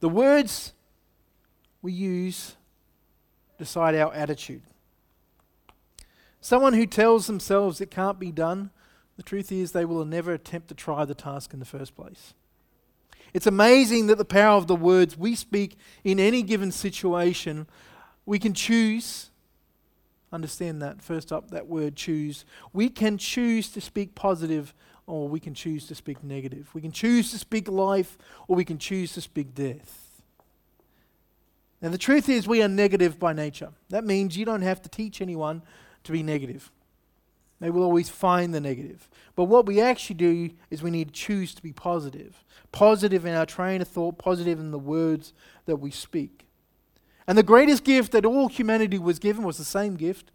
The words we use decide our attitude. Someone who tells themselves it can't be done, the truth is they will never attempt to try the task in the first place. It's amazing that the power of the words we speak in any given situation, we can choose. Understand that. First up, that word choose. We can choose to speak positive or we can choose to speak negative. We can choose to speak life or we can choose to speak death. Now, the truth is, we are negative by nature. That means you don't have to teach anyone to be negative. They will always find the negative. But what we actually do is we need to choose to be positive. Positive in our train of thought, positive in the words that we speak. And the greatest gift that all humanity was given was the same gift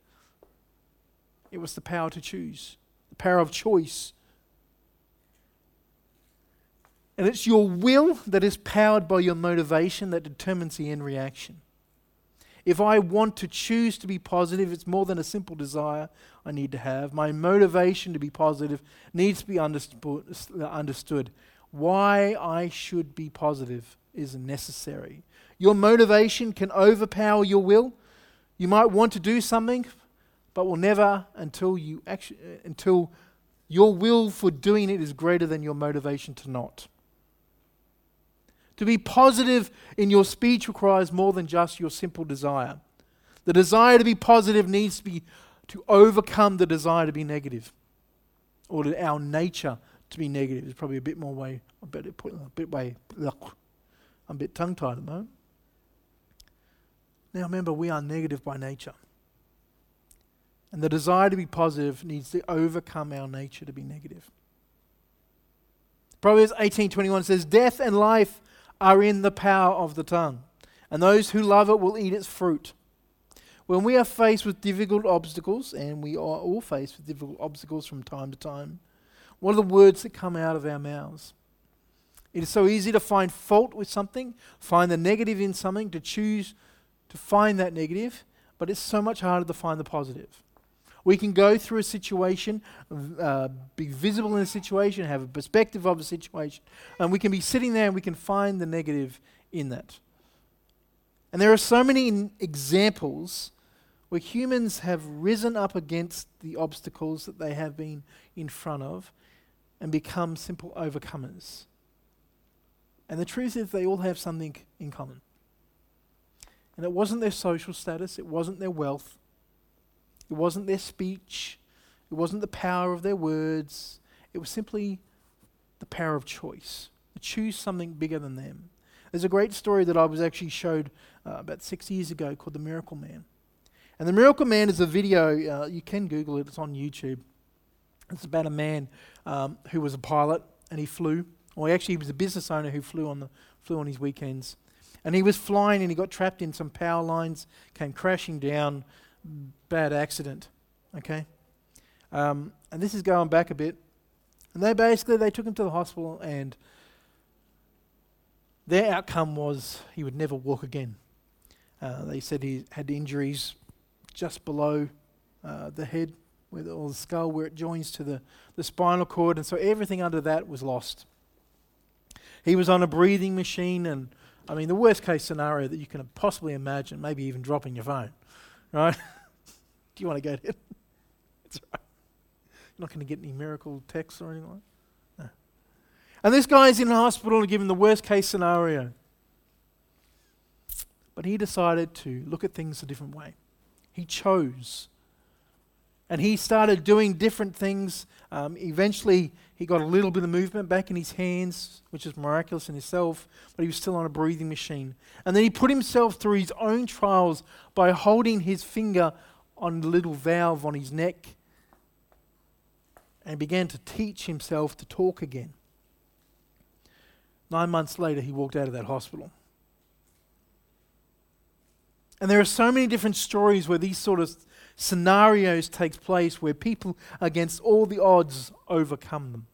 it was the power to choose, the power of choice. And it's your will that is powered by your motivation that determines the end reaction. If I want to choose to be positive, it's more than a simple desire I need to have. My motivation to be positive needs to be understood. Why I should be positive is necessary. Your motivation can overpower your will. You might want to do something, but will never until you actually until your will for doing it is greater than your motivation to not. To be positive in your speech requires more than just your simple desire. The desire to be positive needs to be to overcome the desire to be negative, or to our nature to be negative. Is probably a bit more way. I better put a bit way. Look, I'm a bit tongue tied at the moment. Now remember, we are negative by nature. And the desire to be positive needs to overcome our nature to be negative. Proverbs 18:21 says, "Death and life are in the power of the tongue, and those who love it will eat its fruit. When we are faced with difficult obstacles, and we are all faced with difficult obstacles from time to time, what are the words that come out of our mouths? It is so easy to find fault with something, find the negative in something, to choose to find that negative, but it's so much harder to find the positive. We can go through a situation, uh, be visible in a situation, have a perspective of a situation, and we can be sitting there and we can find the negative in that. And there are so many examples where humans have risen up against the obstacles that they have been in front of and become simple overcomers. And the truth is, they all have something in common. And it wasn't their social status, it wasn't their wealth, it wasn't their speech, it wasn't the power of their words, it was simply the power of choice. Choose something bigger than them. There's a great story that I was actually showed uh, about six years ago called The Miracle Man. And The Miracle Man is a video, uh, you can Google it, it's on YouTube. It's about a man um, who was a pilot and he flew. Or actually, he was a business owner who flew on, the, flew on his weekends. And he was flying and he got trapped in some power lines, came crashing down, bad accident. Okay? Um, and this is going back a bit. And they basically they took him to the hospital and their outcome was he would never walk again. Uh, they said he had injuries just below uh, the head, where the, or the skull, where it joins to the, the spinal cord, and so everything under that was lost. He was on a breathing machine, and I mean, the worst case scenario that you can possibly imagine, maybe even dropping your phone, right? Do you want to go there? It's right. You're not going to get any miracle texts or anything like that. No. And this guy's in hospital and given the worst case scenario. But he decided to look at things a different way. He chose. And he started doing different things. Um, eventually, he got a little bit of movement back in his hands, which is miraculous in itself, but he was still on a breathing machine. And then he put himself through his own trials by holding his finger on the little valve on his neck and began to teach himself to talk again. Nine months later, he walked out of that hospital. And there are so many different stories where these sort of scenarios takes place where people against all the odds overcome them.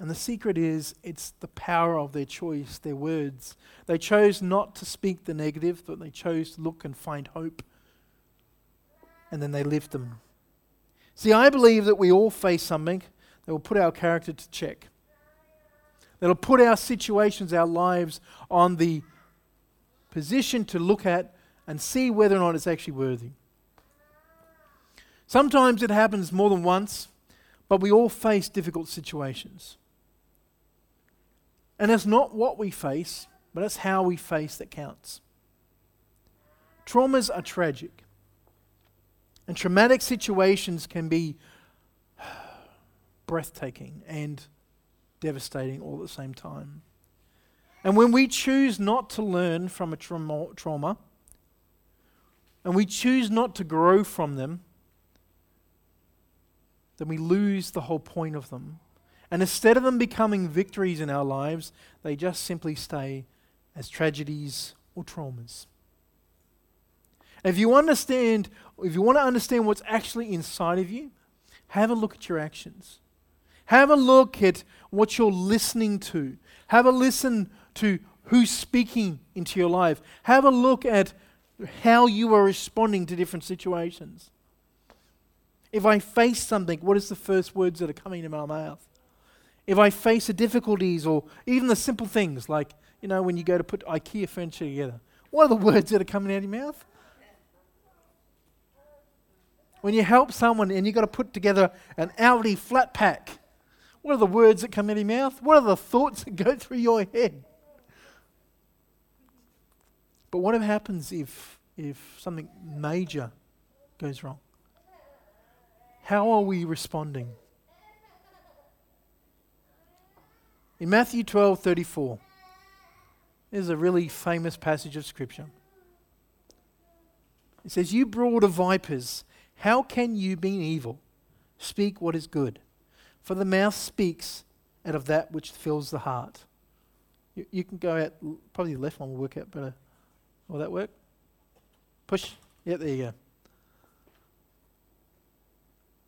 And the secret is it's the power of their choice, their words. They chose not to speak the negative, but they chose to look and find hope. And then they lived them. See, I believe that we all face something that will put our character to check. that'll put our situations, our lives on the position to look at and see whether or not it's actually worthy. Sometimes it happens more than once, but we all face difficult situations. And it's not what we face, but it's how we face that counts. Traumas are tragic. And traumatic situations can be breathtaking and devastating all at the same time. And when we choose not to learn from a trauma, and we choose not to grow from them, then we lose the whole point of them. And instead of them becoming victories in our lives, they just simply stay as tragedies or traumas. If you understand, if you want to understand what's actually inside of you, have a look at your actions. Have a look at what you're listening to. Have a listen to who's speaking into your life. Have a look at how you are responding to different situations. If I face something, what is the first words that are coming to my mouth? If I face the difficulties or even the simple things like, you know, when you go to put IKEA furniture together, what are the words that are coming out of your mouth? When you help someone and you've got to put together an Aldi flat pack, what are the words that come out of your mouth? What are the thoughts that go through your head? But what happens if, if something major goes wrong? How are we responding? In Matthew 12 34, there's a really famous passage of Scripture. It says, You brood of vipers, how can you, being evil, speak what is good? For the mouth speaks out of that which fills the heart. You, you can go out, probably the left one will work out better. Will that work? Push. Yeah, there you go.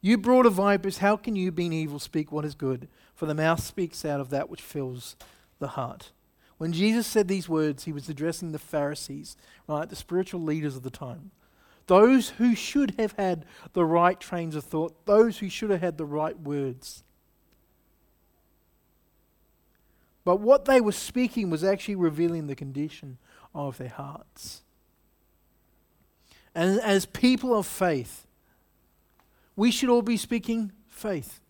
You brood of vipers, how can you, being evil, speak what is good? For the mouth speaks out of that which fills the heart. When Jesus said these words, he was addressing the Pharisees, right, the spiritual leaders of the time. Those who should have had the right trains of thought, those who should have had the right words. But what they were speaking was actually revealing the condition of their hearts. And as people of faith, we should all be speaking faith.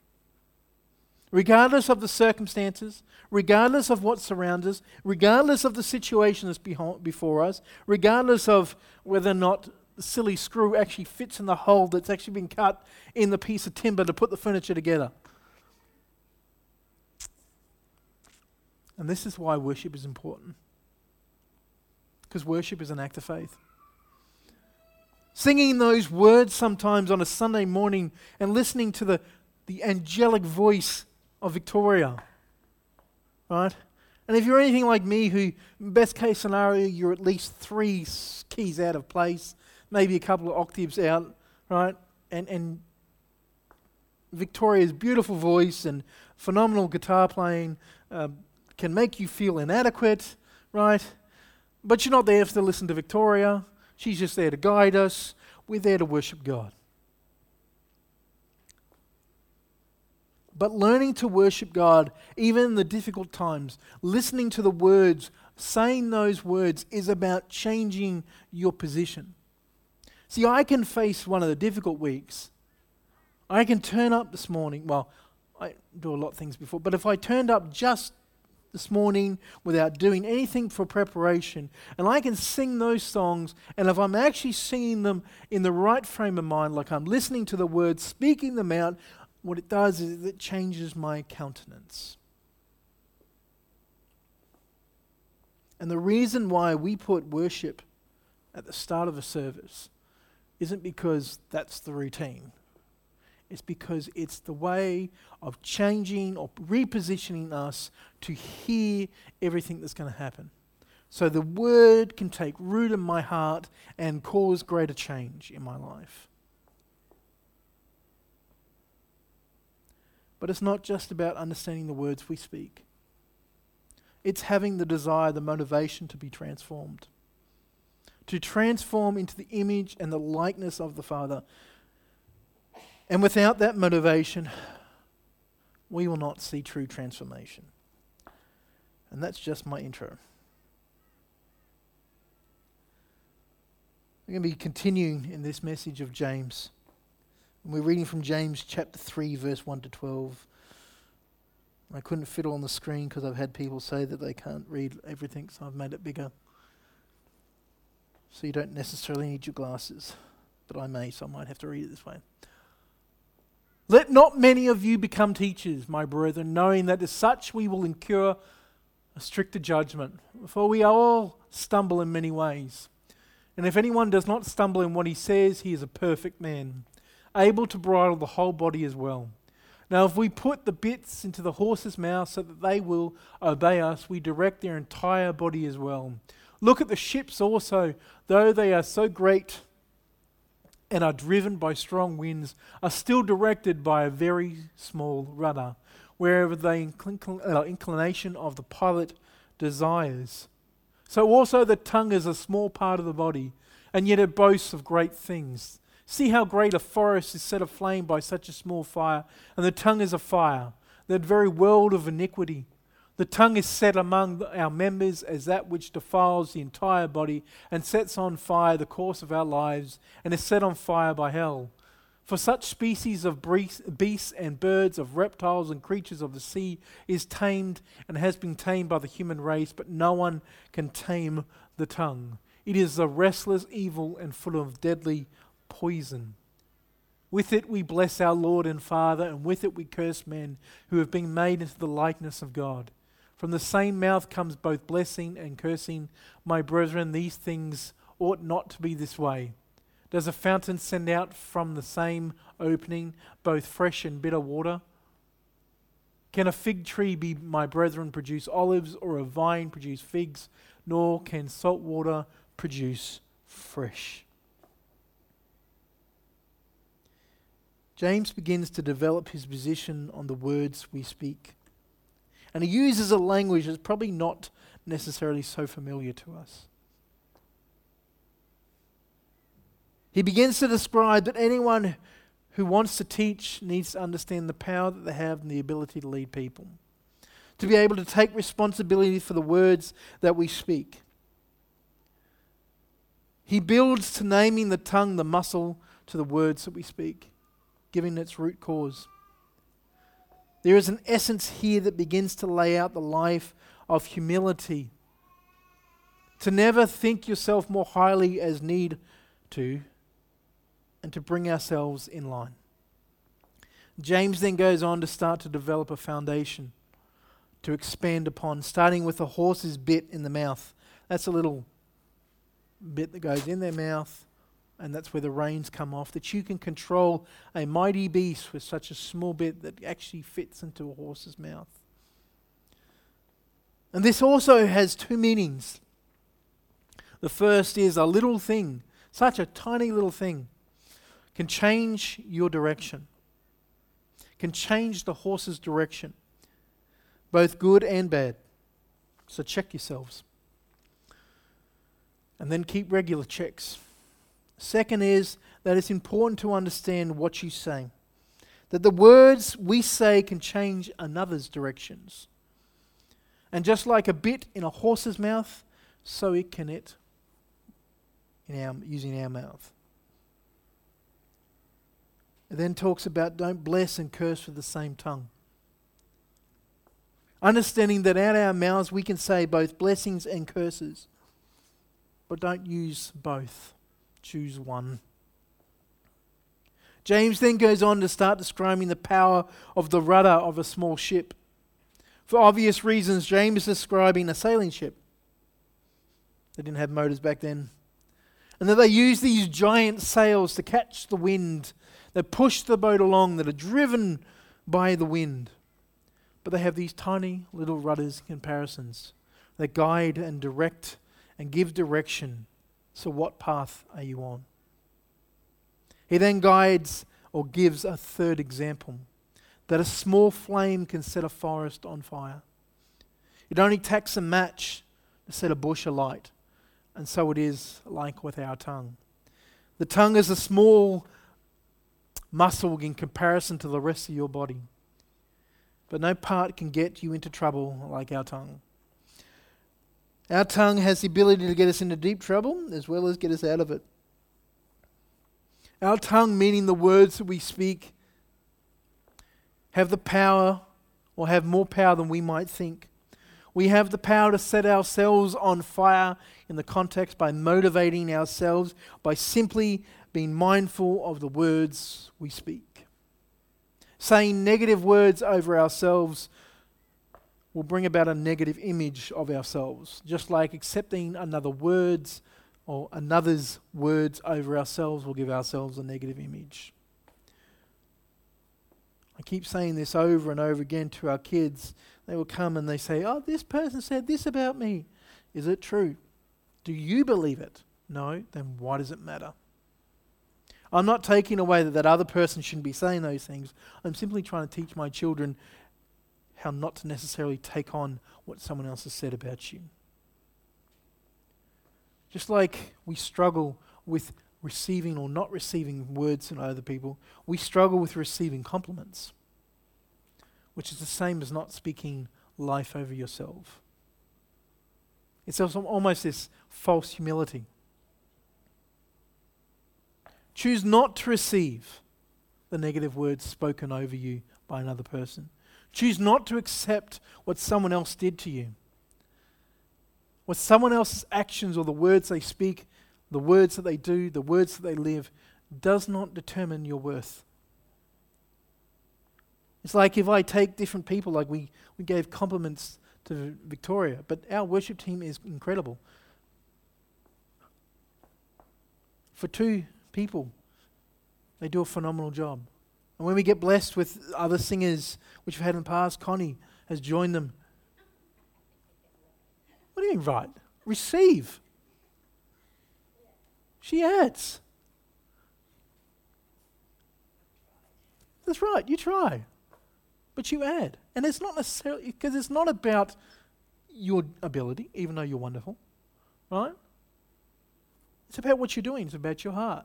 Regardless of the circumstances, regardless of what surrounds us, regardless of the situation that's before us, regardless of whether or not the silly screw actually fits in the hole that's actually been cut in the piece of timber to put the furniture together. And this is why worship is important. Because worship is an act of faith. Singing those words sometimes on a Sunday morning and listening to the, the angelic voice of Victoria. Right? And if you're anything like me, who, best case scenario, you're at least three keys out of place, maybe a couple of octaves out, right? And, and Victoria's beautiful voice and phenomenal guitar playing uh, can make you feel inadequate, right? But you're not there to listen to Victoria. She's just there to guide us. We're there to worship God. But learning to worship God, even in the difficult times, listening to the words, saying those words, is about changing your position. See, I can face one of the difficult weeks. I can turn up this morning. Well, I do a lot of things before, but if I turned up just this morning without doing anything for preparation. And I can sing those songs, and if I'm actually singing them in the right frame of mind, like I'm listening to the words, speaking them out, what it does is it changes my countenance. And the reason why we put worship at the start of a service isn't because that's the routine. It's because it's the way of changing or repositioning us to hear everything that's going to happen. So the word can take root in my heart and cause greater change in my life. But it's not just about understanding the words we speak, it's having the desire, the motivation to be transformed. To transform into the image and the likeness of the Father and without that motivation, we will not see true transformation. And that's just my intro. We're going to be continuing in this message of James. And we're reading from James chapter 3, verse 1 to 12. I couldn't fit all on the screen because I've had people say that they can't read everything, so I've made it bigger. So you don't necessarily need your glasses, but I may, so I might have to read it this way. Let not many of you become teachers, my brethren, knowing that as such we will incur a stricter judgment. For we all stumble in many ways. And if anyone does not stumble in what he says, he is a perfect man, able to bridle the whole body as well. Now, if we put the bits into the horse's mouth so that they will obey us, we direct their entire body as well. Look at the ships also, though they are so great and are driven by strong winds, are still directed by a very small rudder, wherever the uh, inclination of the pilot desires. So also the tongue is a small part of the body, and yet it boasts of great things. See how great a forest is set aflame by such a small fire, and the tongue is a fire, that very world of iniquity. The tongue is set among our members as that which defiles the entire body and sets on fire the course of our lives and is set on fire by hell. For such species of beasts and birds, of reptiles and creatures of the sea, is tamed and has been tamed by the human race, but no one can tame the tongue. It is a restless evil and full of deadly poison. With it we bless our Lord and Father, and with it we curse men who have been made into the likeness of God. From the same mouth comes both blessing and cursing. My brethren, these things ought not to be this way. Does a fountain send out from the same opening both fresh and bitter water? Can a fig tree be, my brethren, produce olives, or a vine produce figs? Nor can salt water produce fresh. James begins to develop his position on the words we speak. And he uses a language that's probably not necessarily so familiar to us. He begins to describe that anyone who wants to teach needs to understand the power that they have and the ability to lead people, to be able to take responsibility for the words that we speak. He builds to naming the tongue the muscle to the words that we speak giving its root cause. There is an essence here that begins to lay out the life of humility. To never think yourself more highly as need to, and to bring ourselves in line. James then goes on to start to develop a foundation to expand upon, starting with a horse's bit in the mouth. That's a little bit that goes in their mouth and that's where the reins come off, that you can control a mighty beast with such a small bit that actually fits into a horse's mouth. And this also has two meanings. The first is a little thing, such a tiny little thing, can change your direction, can change the horse's direction, both good and bad. So check yourselves. And then keep regular checks. Second is that it's important to understand what you say. That the words we say can change another's directions. And just like a bit in a horse's mouth, so it can it in our, using our mouth. It then talks about don't bless and curse with the same tongue. Understanding that out our mouths we can say both blessings and curses, but don't use both. Choose one. James then goes on to start describing the power of the rudder of a small ship. For obvious reasons, James is describing a sailing ship. They didn't have motors back then. And that they use these giant sails to catch the wind, that push the boat along, that are driven by the wind. But they have these tiny little rudders comparisons that guide and direct and give direction so, what path are you on? He then guides or gives a third example that a small flame can set a forest on fire. It only takes a match to set a bush alight, and so it is like with our tongue. The tongue is a small muscle in comparison to the rest of your body, but no part can get you into trouble like our tongue. Our tongue has the ability to get us into deep trouble as well as get us out of it. Our tongue, meaning the words that we speak, have the power or have more power than we might think. We have the power to set ourselves on fire in the context by motivating ourselves by simply being mindful of the words we speak. Saying negative words over ourselves will bring about a negative image of ourselves, just like accepting another words or another's words over ourselves will give ourselves a negative image. I keep saying this over and over again to our kids. They will come and they say, Oh, this person said this about me. Is it true? Do you believe it? No, then why does it matter? I'm not taking away that that other person shouldn't be saying those things. I'm simply trying to teach my children how not to necessarily take on what someone else has said about you. Just like we struggle with receiving or not receiving words from other people, we struggle with receiving compliments, which is the same as not speaking life over yourself. It's almost this false humility. Choose not to receive the negative words spoken over you by another person. Choose not to accept what someone else did to you. What someone else's actions or the words they speak, the words that they do, the words that they live, does not determine your worth. It's like if I take different people, like we, we gave compliments to Victoria, but our worship team is incredible. For two people, they do a phenomenal job. And when we get blessed with other singers, which we've had in the past, Connie has joined them. What do you mean, right? Receive. She adds. That's right, you try. But you add. And it's not necessarily, because it's not about your ability, even though you're wonderful, right? It's about what you're doing, it's about your heart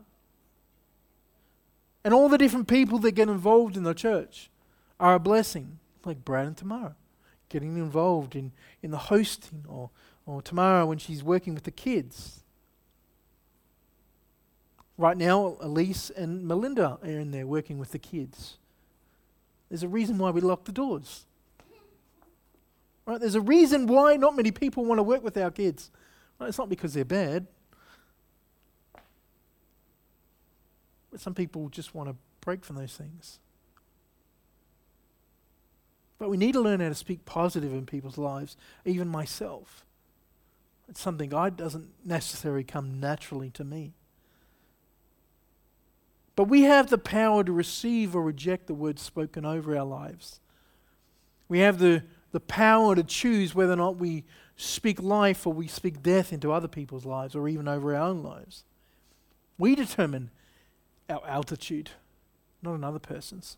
and all the different people that get involved in the church are a blessing, like Brad and Tamara, getting involved in, in the hosting, or, or Tamara when she's working with the kids. Right now, Elise and Melinda are in there working with the kids. There's a reason why we lock the doors. Right? There's a reason why not many people want to work with our kids. Right? It's not because they're bad. But some people just want to break from those things. But we need to learn how to speak positive in people's lives, even myself. It's something I doesn't necessarily come naturally to me. But we have the power to receive or reject the words spoken over our lives. We have the, the power to choose whether or not we speak life or we speak death into other people's lives or even over our own lives. We determine our altitude, not another person's.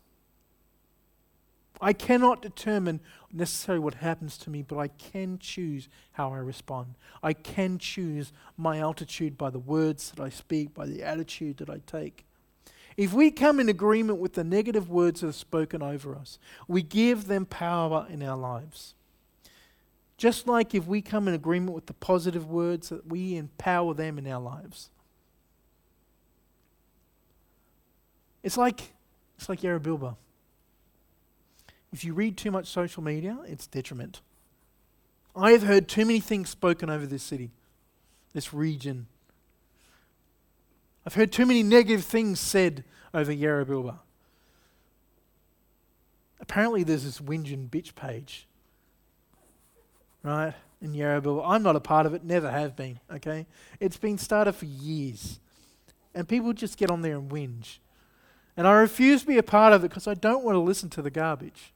I cannot determine necessarily what happens to me, but I can choose how I respond. I can choose my altitude by the words that I speak, by the attitude that I take. If we come in agreement with the negative words that are spoken over us, we give them power in our lives. Just like if we come in agreement with the positive words, that we empower them in our lives. It's like it's like Yarrabilba. If you read too much social media, it's detriment. I have heard too many things spoken over this city, this region. I've heard too many negative things said over Yarrabilba. Apparently, there's this whinge and bitch page, right, in Yarrabilba. I'm not a part of it, never have been, okay? It's been started for years. And people just get on there and whinge. And I refuse to be a part of it because I don't want to listen to the garbage.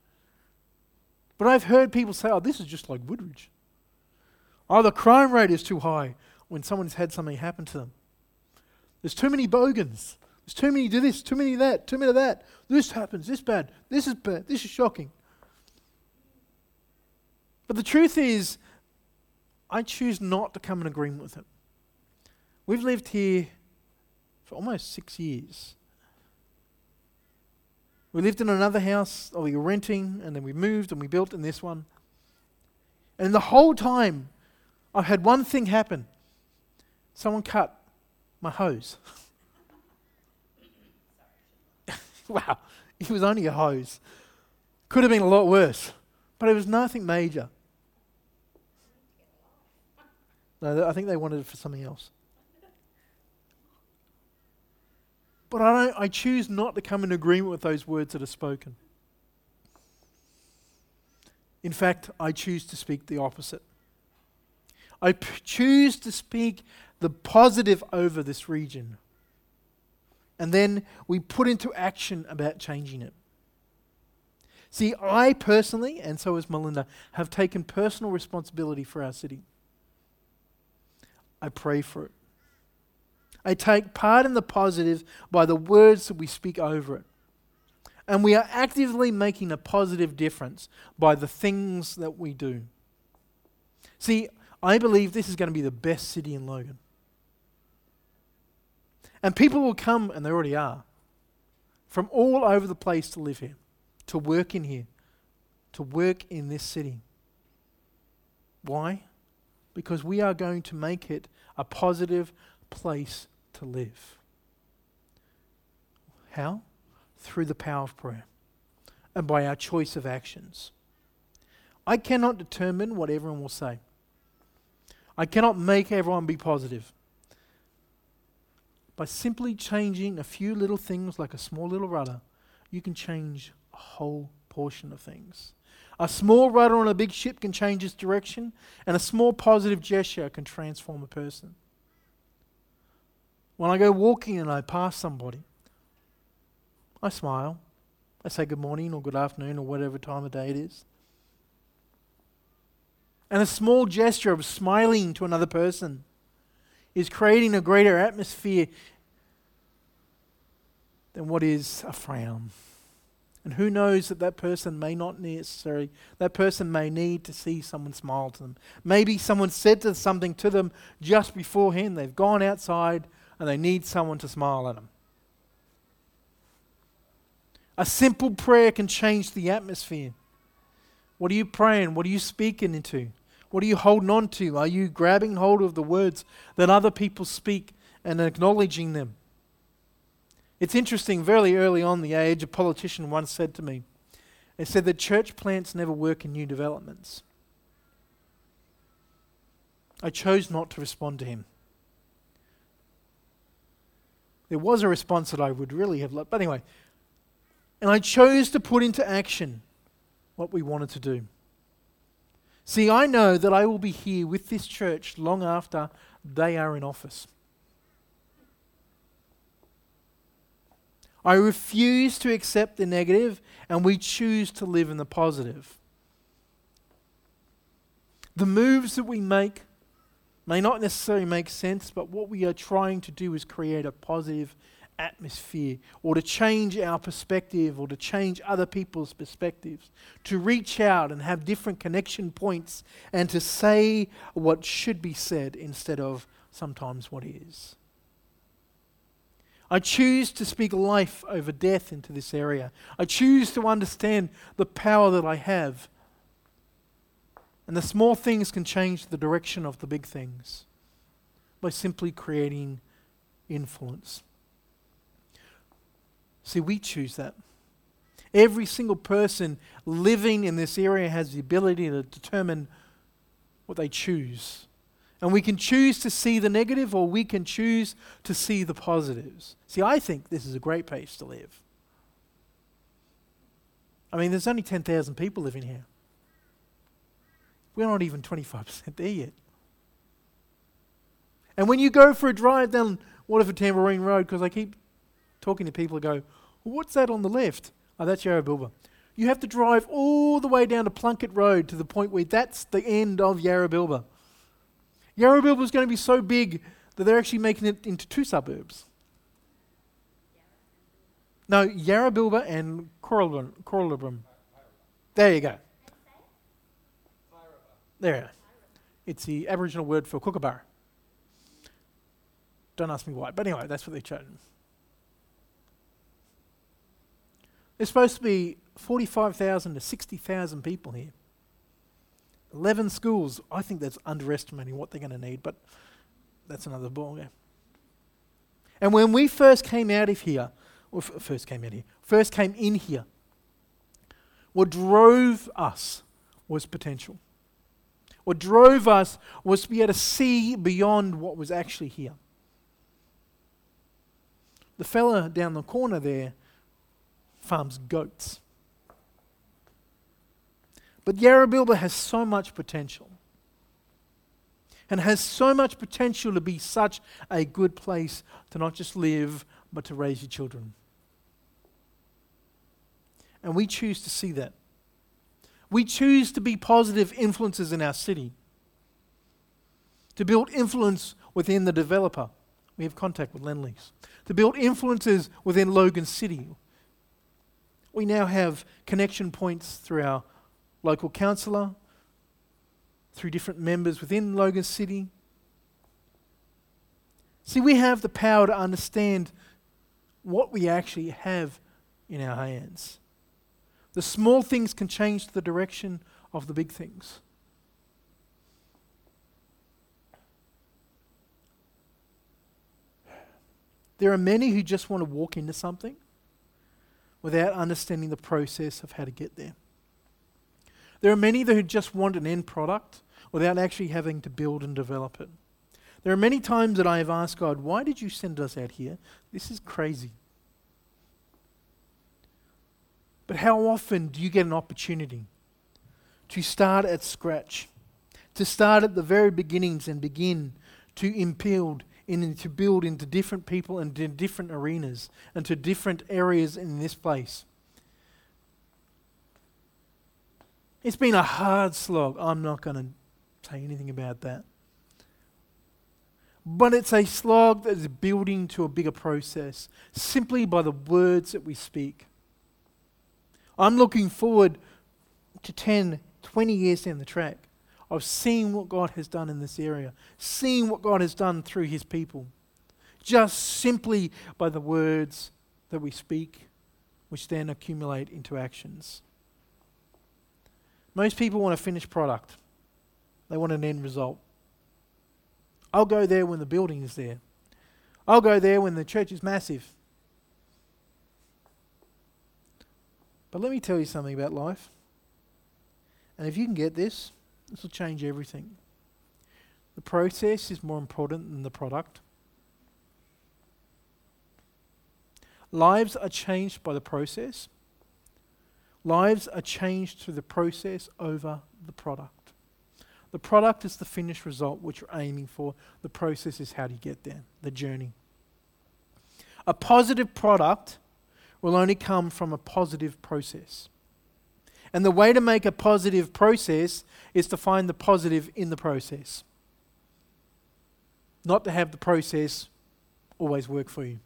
But I've heard people say, oh, this is just like Woodridge. Oh, the crime rate is too high when someone's had something happen to them. There's too many bogans. There's too many do this, too many that, too many that. This happens, this bad, this is bad, this is shocking. But the truth is, I choose not to come in agreement with it. We've lived here for almost six years. We lived in another house, or we were renting, and then we moved and we built in this one. And the whole time, I've had one thing happen. Someone cut my hose. wow, it was only a hose. Could have been a lot worse, but it was nothing major. No, I think they wanted it for something else. But I, I choose not to come in agreement with those words that are spoken. In fact, I choose to speak the opposite. I p- choose to speak the positive over this region. And then we put into action about changing it. See, I personally, and so has Melinda, have taken personal responsibility for our city. I pray for it. I take part in the positive by the words that we speak over it. And we are actively making a positive difference by the things that we do. See, I believe this is going to be the best city in Logan. And people will come, and they already are, from all over the place to live here, to work in here, to work in this city. Why? Because we are going to make it a positive place to live. How? Through the power of prayer and by our choice of actions. I cannot determine what everyone will say. I cannot make everyone be positive. By simply changing a few little things like a small little rudder, you can change a whole portion of things. A small rudder on a big ship can change its direction, and a small positive gesture can transform a person. When I go walking and I pass somebody, I smile. I say good morning or good afternoon or whatever time of day it is. And a small gesture of smiling to another person is creating a greater atmosphere than what is a frown. And who knows that that person may not necessarily, that person may need to see someone smile to them. Maybe someone said something to them just beforehand. They've gone outside and they need someone to smile at them. A simple prayer can change the atmosphere. What are you praying? What are you speaking into? What are you holding on to? Are you grabbing hold of the words that other people speak and acknowledging them? It's interesting, very early on the age, a politician once said to me, they said that church plants never work in new developments. I chose not to respond to him. There was a response that I would really have loved. But anyway, and I chose to put into action what we wanted to do. See, I know that I will be here with this church long after they are in office. I refuse to accept the negative, and we choose to live in the positive. The moves that we make may not necessarily make sense, but what we are trying to do is create a positive atmosphere or to change our perspective or to change other people's perspectives, to reach out and have different connection points and to say what should be said instead of sometimes what is. I choose to speak life over death into this area. I choose to understand the power that I have. And the small things can change the direction of the big things by simply creating influence. See, we choose that. Every single person living in this area has the ability to determine what they choose. And we can choose to see the negative or we can choose to see the positives. See, I think this is a great place to live. I mean, there's only 10,000 people living here. We're not even 25% there yet. And when you go for a drive down Waterford Tamborine Road, because I keep talking to people who go, well, what's that on the left? Oh, that's Yarrabilba. You have to drive all the way down to Plunkett Road to the point where that's the end of Yarrabilba. Yarrabilba is going to be so big that they're actually making it into two suburbs. No, Yarrabilba and Coralabrum. There you go. There. It's the Aboriginal word for kookaburra. Don't ask me why, but anyway, that's what they've chosen. There's supposed to be 45,000 to 60,000 people here. 11 schools. I think that's underestimating what they're going to need, but that's another ballgame. And when we first came out of here, or f- first came out here, first came in here, what drove us was potential. What drove us was to be able to see beyond what was actually here. The fella down the corner there farms goats. But Yarrabilba has so much potential and has so much potential to be such a good place to not just live, but to raise your children. And we choose to see that. We choose to be positive influences in our city, to build influence within the developer. We have contact with Lendlease. To build influences within Logan City. We now have connection points through our local councillor, through different members within Logan City. See, we have the power to understand what we actually have in our hands. The small things can change the direction of the big things. There are many who just want to walk into something without understanding the process of how to get there. There are many who just want an end product without actually having to build and develop it. There are many times that I have asked God, why did you send us out here? This is crazy. But how often do you get an opportunity to start at scratch, to start at the very beginnings and begin to impede in, to build into different people and in different arenas and to different areas in this place? It's been a hard slog. I'm not going to say anything about that. But it's a slog that is building to a bigger process simply by the words that we speak. I'm looking forward to 10, 20 years down the track of seeing what God has done in this area, seeing what God has done through his people, just simply by the words that we speak, which then accumulate into actions. Most people want a finished product, they want an end result. I'll go there when the building is there. I'll go there when the church is massive. But let me tell you something about life. And if you can get this, this will change everything. The process is more important than the product. Lives are changed by the process. Lives are changed through the process over the product. The product is the finished result which you're aiming for. The process is how do you get there, the journey. A positive product will only come from a positive process. And the way to make a positive process is to find the positive in the process, not to have the process always work for you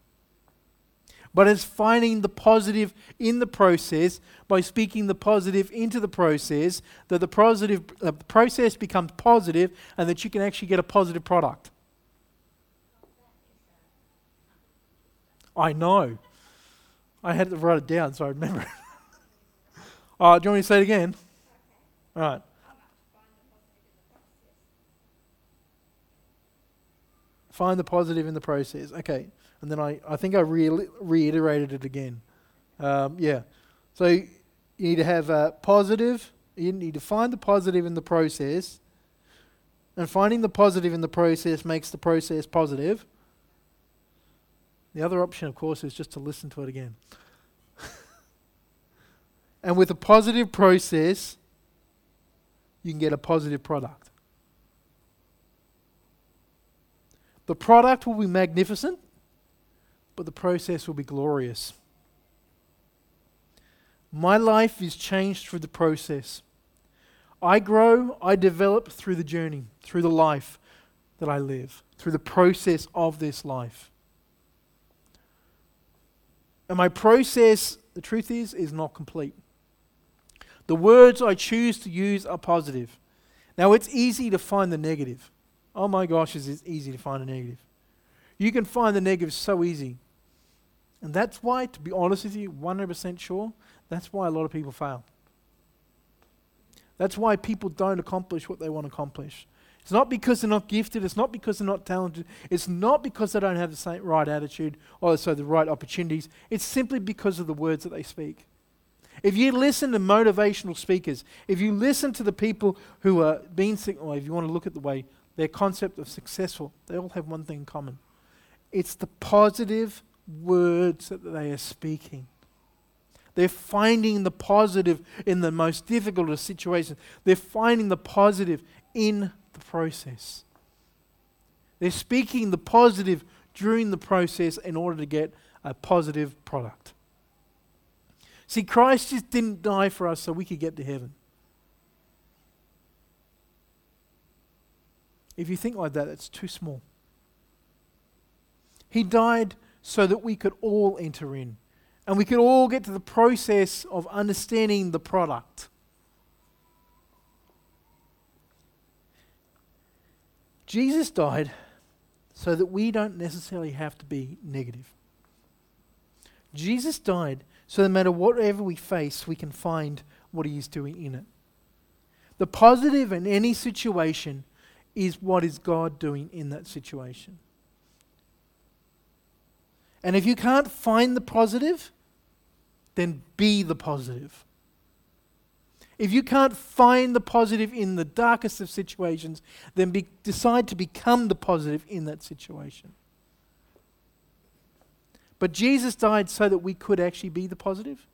but it's finding the positive in the process by speaking the positive into the process, that the positive uh, process becomes positive and that you can actually get a positive product. I know. I had to write it down so I remember it. do you want me to say it again? All right. Find the positive in the process. Okay and then I, I think I re- reiterated it again. Um, yeah. So you need to have a positive, you need to find the positive in the process, and finding the positive in the process makes the process positive. The other option, of course, is just to listen to it again. and with a positive process, you can get a positive product. The product will be magnificent but the process will be glorious. My life is changed through the process. I grow, I develop through the journey, through the life that I live, through the process of this life. And my process, the truth is, is not complete. The words I choose to use are positive. Now, it's easy to find the negative. Oh my gosh, is it easy to find a negative? You can find the negative so easy. And that's why, to be honest with you, 100% sure, that's why a lot of people fail. That's why people don't accomplish what they want to accomplish. It's not because they're not gifted. It's not because they're not talented. It's not because they don't have the same right attitude or so the right opportunities. It's simply because of the words that they speak. If you listen to motivational speakers, if you listen to the people who are being, or if you want to look at the way their concept of successful, they all have one thing in common. It's the positive words that they are speaking. They're finding the positive in the most difficult of situations. They're finding the positive in the process. They're speaking the positive during the process in order to get a positive product. See, Christ just didn't die for us so we could get to heaven. If you think like that, it's too small. He died so that we could all enter in and we could all get to the process of understanding the product. Jesus died so that we don't necessarily have to be negative. Jesus died so no matter whatever we face, we can find what He is doing in it. The positive in any situation is what is God doing in that situation. And if you can't find the positive, then be the positive. If you can't find the positive in the darkest of situations, then be, decide to become the positive in that situation. But Jesus died so that we could actually be the positive.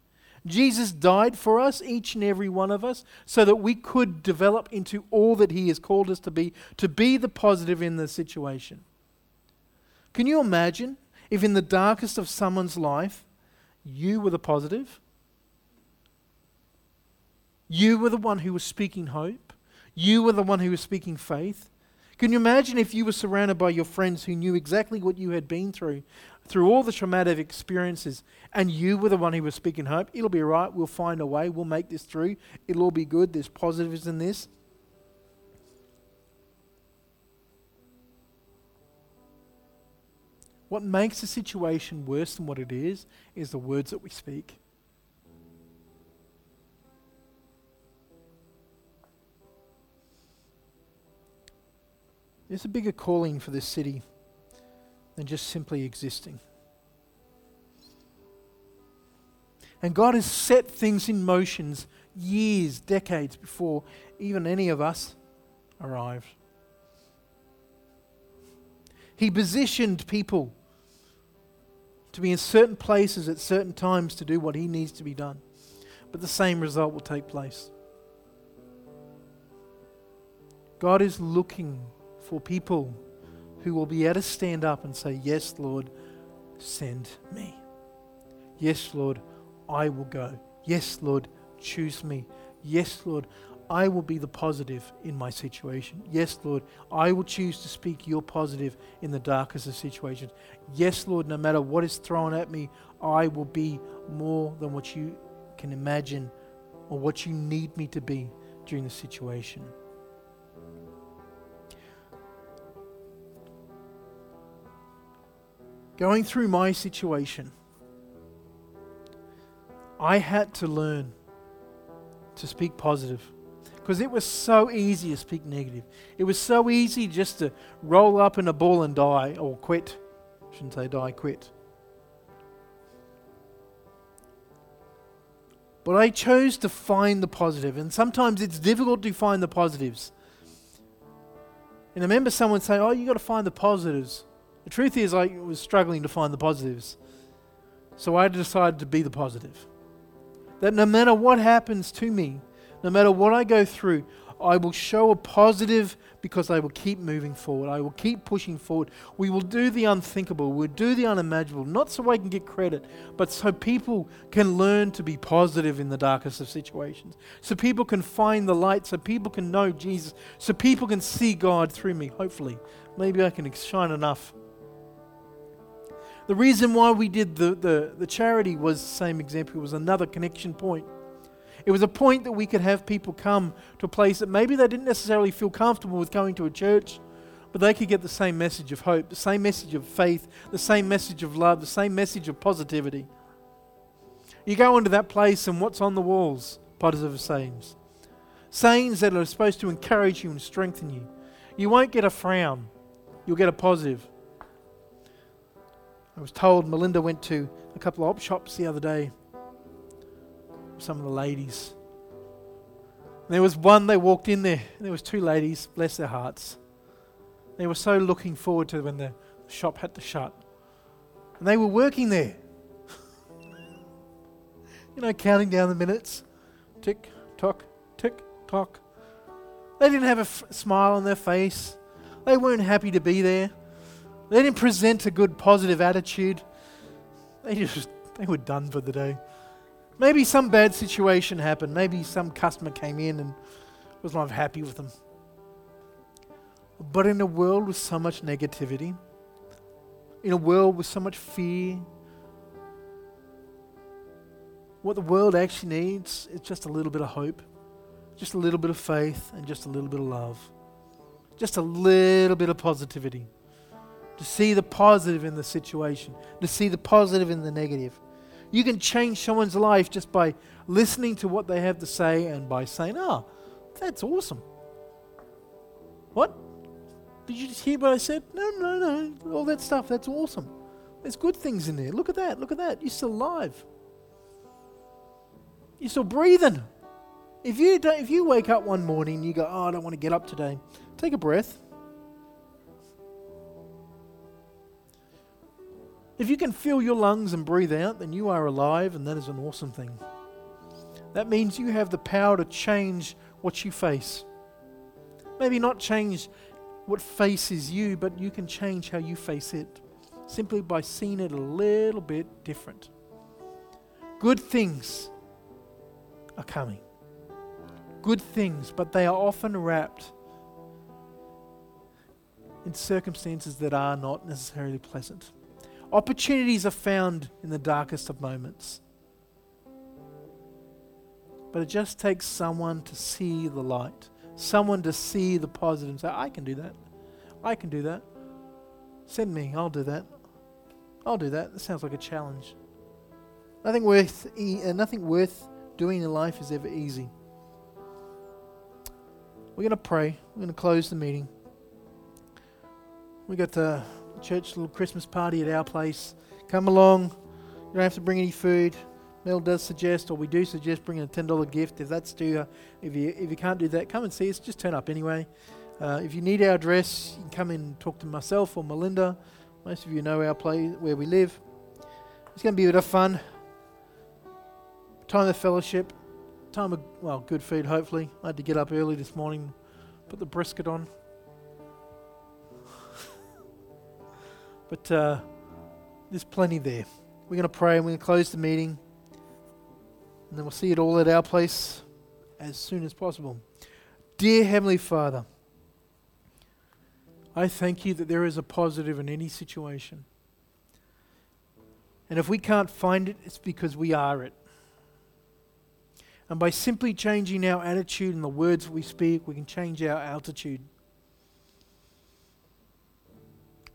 Jesus died for us, each and every one of us, so that we could develop into all that He has called us to be, to be the positive in the situation. Can you imagine if in the darkest of someone's life, you were the positive? You were the one who was speaking hope. You were the one who was speaking faith. Can you imagine if you were surrounded by your friends who knew exactly what you had been through, through all the traumatic experiences, and you were the one who was speaking hope? It'll be right. We'll find a way. We'll make this through. It'll all be good. There's positives in this. What makes a situation worse than what it is is the words that we speak. There's a bigger calling for this city than just simply existing. And God has set things in motions years, decades before even any of us arrived. He positioned people to be in certain places at certain times to do what He needs to be done. But the same result will take place. God is looking for people who will be able to stand up and say, Yes, Lord, send me. Yes, Lord, I will go. Yes, Lord, choose me. Yes, Lord, I will be the positive in my situation. Yes, Lord, I will choose to speak your positive in the darkest of situations. Yes, Lord, no matter what is thrown at me, I will be more than what you can imagine or what you need me to be during the situation. Going through my situation, I had to learn to speak positive because it was so easy to speak negative. It was so easy just to roll up in a ball and die or quit. Shouldn't say die, quit. But I chose to find the positive, and sometimes it's difficult to find the positives. And I remember someone saying, Oh, you've got to find the positives. The truth is, I was struggling to find the positives. So I decided to be the positive. That no matter what happens to me, no matter what I go through, I will show a positive because I will keep moving forward. I will keep pushing forward. We will do the unthinkable. We'll do the unimaginable, not so I can get credit, but so people can learn to be positive in the darkest of situations. So people can find the light, so people can know Jesus, so people can see God through me, hopefully. Maybe I can shine enough the reason why we did the, the, the charity was the same example, it was another connection point. It was a point that we could have people come to a place that maybe they didn't necessarily feel comfortable with going to a church, but they could get the same message of hope, the same message of faith, the same message of love, the same message of positivity. You go into that place, and what's on the walls? Positive sayings. sayings that are supposed to encourage you and strengthen you. You won't get a frown, you'll get a positive. I was told Melinda went to a couple of op shops the other day. Some of the ladies. And there was one, they walked in there, and there was two ladies, bless their hearts. They were so looking forward to when the shop had to shut. And they were working there. you know, counting down the minutes. Tick, tock, tick, tock. They didn't have a f- smile on their face. They weren't happy to be there. They didn't present a good positive attitude. They just they were done for the day. Maybe some bad situation happened. Maybe some customer came in and was not happy with them. But in a world with so much negativity, in a world with so much fear, what the world actually needs is just a little bit of hope, just a little bit of faith, and just a little bit of love. Just a little bit of positivity. To see the positive in the situation, to see the positive in the negative. You can change someone's life just by listening to what they have to say and by saying, Oh, that's awesome. What? Did you just hear what I said? No, no, no. All that stuff, that's awesome. There's good things in there. Look at that. Look at that. You're still alive. You're still breathing. If you, don't, if you wake up one morning and you go, Oh, I don't want to get up today, take a breath. If you can fill your lungs and breathe out, then you are alive, and that is an awesome thing. That means you have the power to change what you face. Maybe not change what faces you, but you can change how you face it simply by seeing it a little bit different. Good things are coming. Good things, but they are often wrapped in circumstances that are not necessarily pleasant. Opportunities are found in the darkest of moments. But it just takes someone to see the light someone to see the positive and say, I can do that. I can do that. Send me. I'll do that. I'll do that. That sounds like a challenge. Nothing worth, e- uh, nothing worth doing in life is ever easy. We're going to pray. We're going to close the meeting. We got the church little Christmas party at our place. Come along. You don't have to bring any food. Mel does suggest, or we do suggest, bringing a ten dollar gift. If that's uh, if you if you can't do that, come and see us. Just turn up anyway. Uh, if you need our address, you can come and talk to myself or Melinda. Most of you know our place where we live. It's going to be a bit of fun. Time of fellowship. Time of well, good food. Hopefully, I had to get up early this morning, put the brisket on. But uh, there's plenty there. We're going to pray and we're going to close the meeting. And then we'll see it all at our place as soon as possible. Dear Heavenly Father, I thank you that there is a positive in any situation. And if we can't find it, it's because we are it. And by simply changing our attitude and the words we speak, we can change our altitude.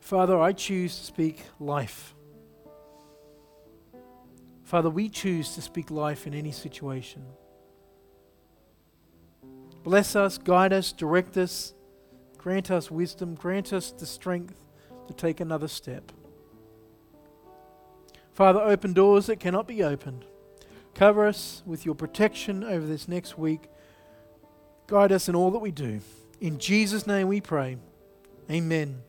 Father, I choose to speak life. Father, we choose to speak life in any situation. Bless us, guide us, direct us, grant us wisdom, grant us the strength to take another step. Father, open doors that cannot be opened. Cover us with your protection over this next week. Guide us in all that we do. In Jesus' name we pray. Amen.